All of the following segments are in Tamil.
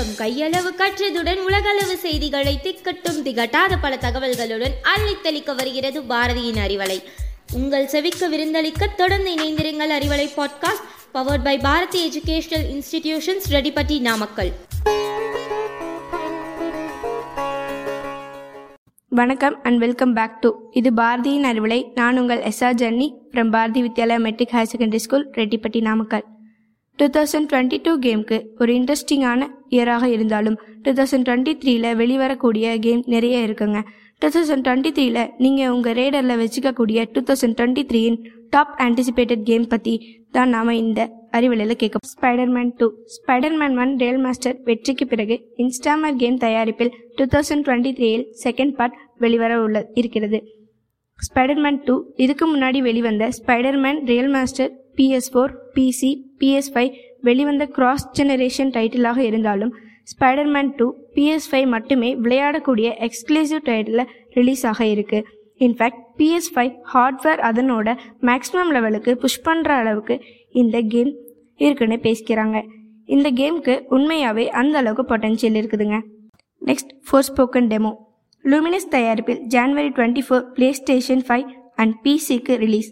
உலகம் கையளவு கற்றதுடன் உலகளவு செய்திகளை திக்கட்டும் திகட்டாத பல தகவல்களுடன் அள்ளித்தளிக்க வருகிறது பாரதியின் அறிவலை. உங்கள் செவிக்க விருந்தளிக்க தொடர்ந்து இணைந்திருங்கள் Arivalai podcast powered by Bharathi educational institutions Reddipatti Namakkal. வணக்கம் அண்ட் வெல்கம் பேக் டு இது பாரதியின் அறிவிலை. நான் உங்கள் SR ஜன்னி from Bharathi Vidyalaya matric higher secondary school Reddipatti Namakkal. Two thousand twenty two கேமுக்கு ஒரு இன்ட்ரெஸ்டிங்கான இயராக இருந்தாலும் டூ தௌசண்ட் டுவெண்ட்டி த்ரீல வெளிவரக்கூடிய கேம் நிறைய இருக்குங்க. டூ தௌசண்ட் டுவெண்ட்டி த்ரீல நீங்கள் உங்கள் ரேடரில் வச்சுக்கக்கூடிய டூ தௌசண்ட் டுவெண்ட்டி த்ரீயின் டாப் ஆன்டிசிபேட்டட் கேம் பற்றி தான் நாம் இந்த அறிவிலையில் கேட்கும் Spiderman two Spiderman one real master வெற்றிக்கு பிறகு இன்ஸ்டாமர் கேம் தயாரிப்பில் டூ தௌசண்ட் டுவெண்ட்டி த்ரீயில் செகண்ட் பார்ட் வெளிவர உள்ள இருக்கிறது. ஸ்பைடர்மேன் டூ இதுக்கு முன்னாடி வெளிவந்த Spiderman real master PS four PC PS five வெளிவந்த கிராஸ் ஜெனரேஷன் டைட்டிலாக இருந்தாலும் ஸ்பைடர்மேன் டூ பிஎஸ் ஃபைவ் மட்டுமே விளையாடக்கூடிய எக்ஸ்க்ளூசிவ் டைட்டில் ரிலீஸ் ஆக இருக்குது in fact PS five hardware அதனோட மேக்ஸிமம் லெவலுக்கு புஷ் பண்ணுற அளவுக்கு இந்த கேம் இருக்குன்னு பேசிக்கிறாங்க. இந்த கேமுக்கு உண்மையாகவே அந்த அளவுக்கு பொட்டன்ஷியல் இருக்குதுங்க. Next Forspoken demo Luminous தயாரிப்பில் January twenty four PlayStation five and பிசிக்கு ரிலீஸ்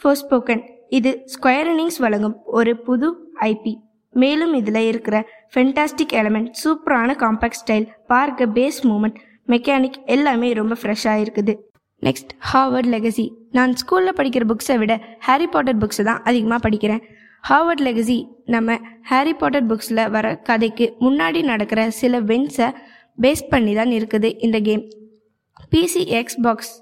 ஃபோர் ஸ்போக்கன் இது ஸ்கொயர் இன்னிங்ஸ் வழங்கும் ஒரு புது ஐபி மேலும் இதில் இருக்கிற ஃபென்டாஸ்டிக் எலமெண்ட் சூப்பரான காம்பேக்ட் ஸ்டைல் பார்க்க பேஸ் மூமெண்ட் மெக்கானிக் எல்லாமே ரொம்ப ஃப்ரெஷ்ஷாக இருக்குது. நெக்ஸ்ட் ஹார்வர்ட் லெகசி நான் ஸ்கூலில் படிக்கிற புக்ஸை விட ஹாரி பாட்டர் புக்ஸை தான் அதிகமாக படிக்கிறேன். ஹார்வர்ட் லெகசி நம்ம ஹாரி பாட்டர் புக்ஸில் வர கதைக்கு முன்னாடி நடக்கிற சில வென்ஸை பேஸ் பண்ணி தான் இருக்குது இந்த game PC Xbox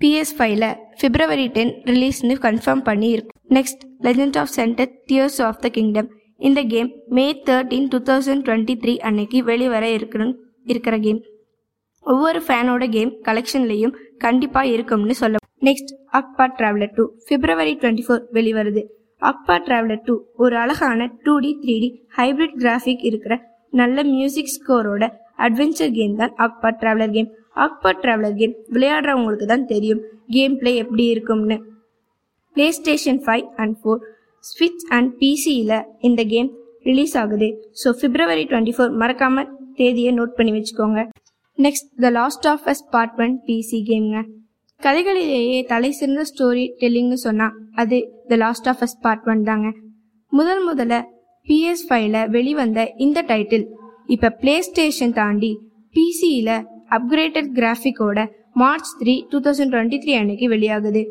PS ஃபைவ்ல பிப்ரவரி டென் ரிலீஸ்னு கன்ஃபார்ம் பண்ணி இருக்கு next legend of centre tears of the kingdom இந்த game May thirteen two thousand twenty three அன்னைக்கு வெளிவர இருக்கணும் இருக்கிற கேம் ஒவ்வொரு ஃபேனோட கேம் கலெக்ஷன்லையும் கண்டிப்பாக இருக்கும்னு சொல்ல next Aqaba traveller two February twenty four வெளிவருது. Aqaba traveller two ஒரு அழகான two D three D hybrid graphic இருக்கிற நல்ல மியூசிக் ஸ்கோரோட அட்வென்ச்சர் கேம் தான் அக்பா டிராவலர் கேம் அக்பா ட்ராவலர் கேம் விளையாடுறவங்களுக்கு தான் தெரியும் கேம் பிளே எப்படி இருக்கும்னு. PlayStation five and four ஸ்விட்ச் அண்ட் பிசியில் இந்த கேம் ரிலீஸ் ஆகுது. ஸோ பிப்ரவரி டுவெண்ட்டி ஃபோர் மறக்காமல் தேதியை நோட் பண்ணி வச்சுக்கோங்க. Next the last of us part one PC கேம்ங்க கதைகளிலேயே தலை சிறந்த ஸ்டோரி டெல்லிங்னு சொன்னால் அது the last of us part one தாங்க. முதல் முதல்ல பிஎஸ் ஃபைவ்ல வெளிவந்த இந்த டைட்டில் இப்போ பிளே ஸ்டேஷன் தாண்டி பிசியில் upgraded கிராஃபிக்கோட March three two thousand twenty three அன்னைக்கு வெளியாகுது.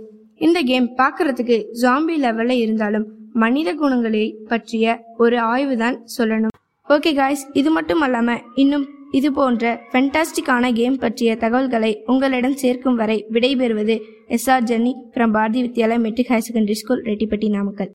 இந்த கேம் பார்க்கறதுக்கு ஜாம்பி லெவலில் இருந்தாலும் மனித குணங்களை பற்றிய ஒரு ஆய்வு தான் சொல்லணும். ஓகே காய்ஸ் இது மட்டும் அல்லாமல் இன்னும் இது போன்ற ஃபென்டாஸ்டிக்கான கேம் பற்றிய தகவல்களை உங்களிடம் சேர்க்கும் வரை விடைபெறுவது SR journey from Bharathi Vidyalaya matric higher secondary school Reddipatti Namakkal.